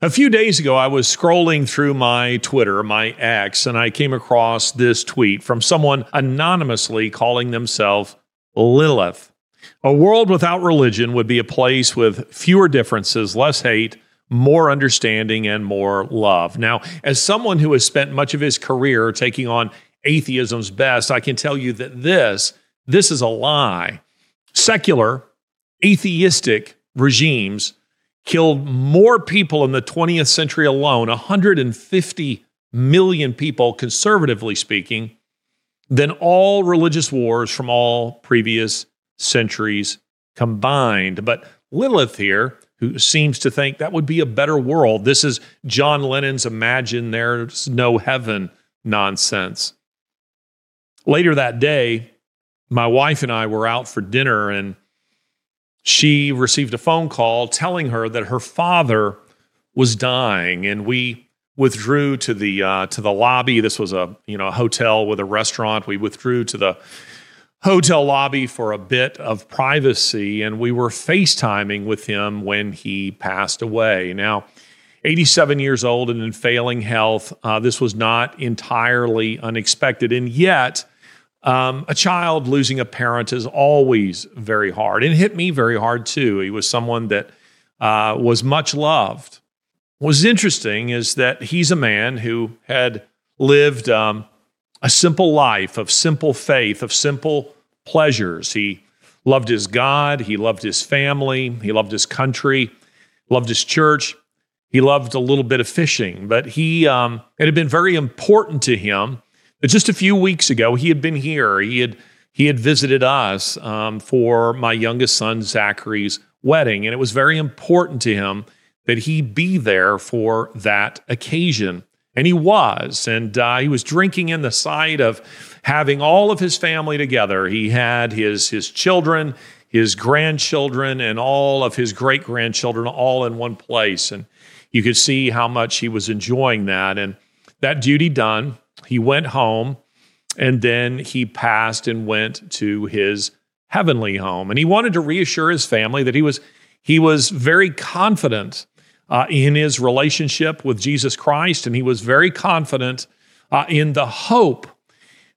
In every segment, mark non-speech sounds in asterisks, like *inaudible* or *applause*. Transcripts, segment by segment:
A few days ago, I was scrolling through my Twitter, my X, and I came across this tweet from someone anonymously calling themselves Lilith. A world without religion would be a place with fewer differences, less hate, more understanding, and more love. Now, as someone who has spent much of his career taking on atheism's best, I can tell you that this, this is a lie. Secular, atheistic regimes killed more people in the 20th century alone, 150 million people, conservatively speaking, than all religious wars from all previous centuries combined. But Lilith here, who seems to think that would be a better world, this is John Lennon's Imagine There's No Heaven nonsense. Later that day, my wife and I were out for dinner and she received a phone call telling her that her father was dying, and we withdrew to the uh, to the lobby. This was a you know a hotel with a restaurant. We withdrew to the hotel lobby for a bit of privacy, and we were FaceTiming with him when he passed away. Now. 87 years old and in failing health. Uh, this was not entirely unexpected. And yet, um, a child losing a parent is always very hard. And it hit me very hard too. He was someone that uh, was much loved. What's interesting is that he's a man who had lived um, a simple life of simple faith, of simple pleasures. He loved his God, he loved his family, he loved his country, loved his church. He loved a little bit of fishing, but he um, it had been very important to him but just a few weeks ago, he had been here. He had he had visited us um, for my youngest son Zachary's wedding, and it was very important to him that he be there for that occasion. And he was, and uh, he was drinking in the sight of having all of his family together. He had his his children, his grandchildren, and all of his great grandchildren all in one place, and you could see how much he was enjoying that. And that duty done, he went home and then he passed and went to his heavenly home. And he wanted to reassure his family that he was he was very confident uh, in his relationship with Jesus Christ, and he was very confident uh, in the hope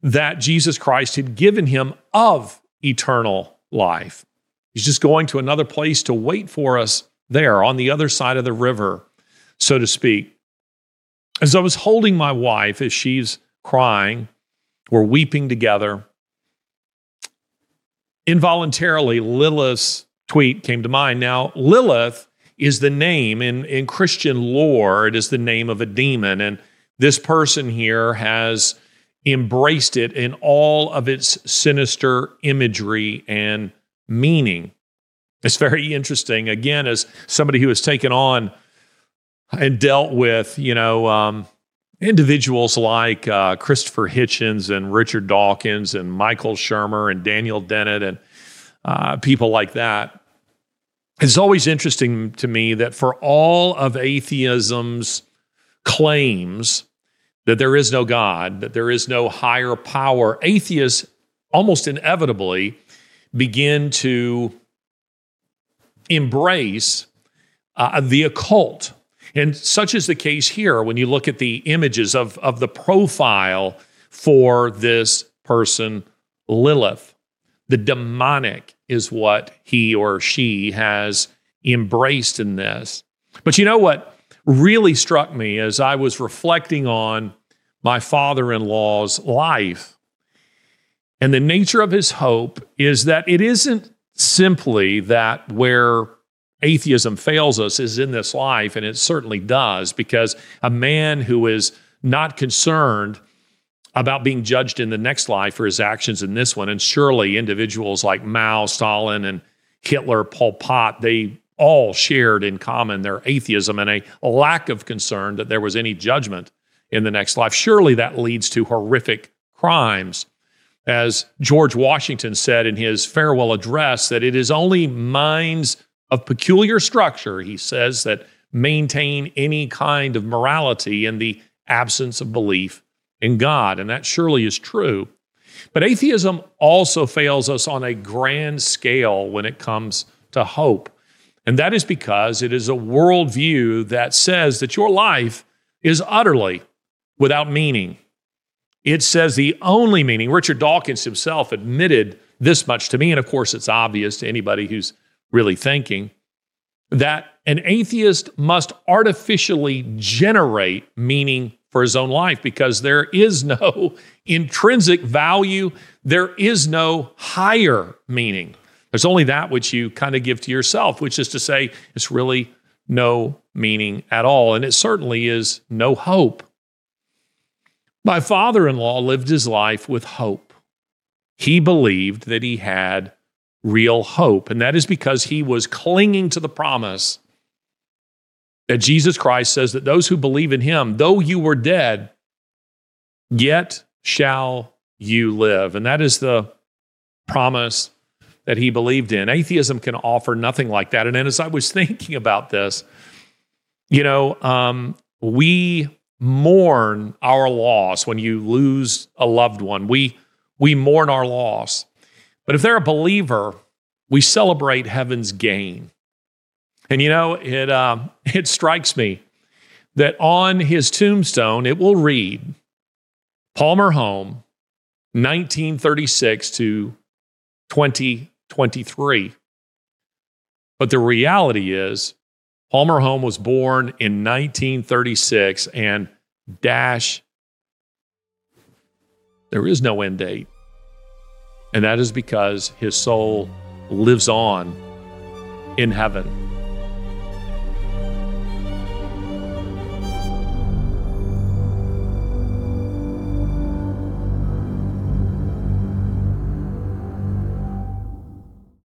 that Jesus Christ had given him of eternal life. He's just going to another place to wait for us there on the other side of the river, so to speak. As I was holding my wife as she's crying, we're weeping together. Involuntarily, Lilith's tweet came to mind. Now, Lilith is the name in, in Christian lore, it is the name of a demon. And this person here has embraced it in all of its sinister imagery and meaning. It's very interesting. Again, as somebody who has taken on and dealt with, you know, um, individuals like uh, Christopher Hitchens and Richard Dawkins and Michael Shermer and Daniel Dennett and uh, people like that. It's always interesting to me that for all of atheism's claims that there is no God, that there is no higher power, atheists almost inevitably begin to embrace uh, the occult and such is the case here when you look at the images of, of the profile for this person, Lilith. The demonic is what he or she has embraced in this. But you know what really struck me as I was reflecting on my father in law's life and the nature of his hope is that it isn't simply that where atheism fails us is in this life, and it certainly does, because a man who is not concerned about being judged in the next life for his actions in this one, and surely individuals like Mao, Stalin, and Hitler, Pol Pot, they all shared in common their atheism and a lack of concern that there was any judgment in the next life. Surely that leads to horrific crimes. As George Washington said in his farewell address, that it is only minds of peculiar structure, he says, that maintain any kind of morality in the absence of belief in God. And that surely is true. But atheism also fails us on a grand scale when it comes to hope. And that is because it is a worldview that says that your life is utterly without meaning. It says the only meaning, Richard Dawkins himself admitted this much to me, and of course it's obvious to anybody who's really thinking, that an atheist must artificially generate meaning for his own life because there is no *laughs* intrinsic value, there is no higher meaning. There's only that which you kind of give to yourself, which is to say, it's really no meaning at all. And it certainly is no hope. My father in law lived his life with hope. He believed that he had real hope, and that is because he was clinging to the promise that Jesus Christ says that those who believe in him, though you were dead, yet shall you live. And that is the promise that he believed in. Atheism can offer nothing like that. And as I was *laughs* thinking about this, you know, um, we mourn our loss when you lose a loved one. We we mourn our loss. But if they're a believer, we celebrate heaven's gain. And you know, it uh, *laughs* it strikes me that on his tombstone it will read Palmer Hohm, 1936 to 2023. But the reality is Palmer Hohm was born in 1936 and dash there is no end date. And that is because his soul lives on in heaven.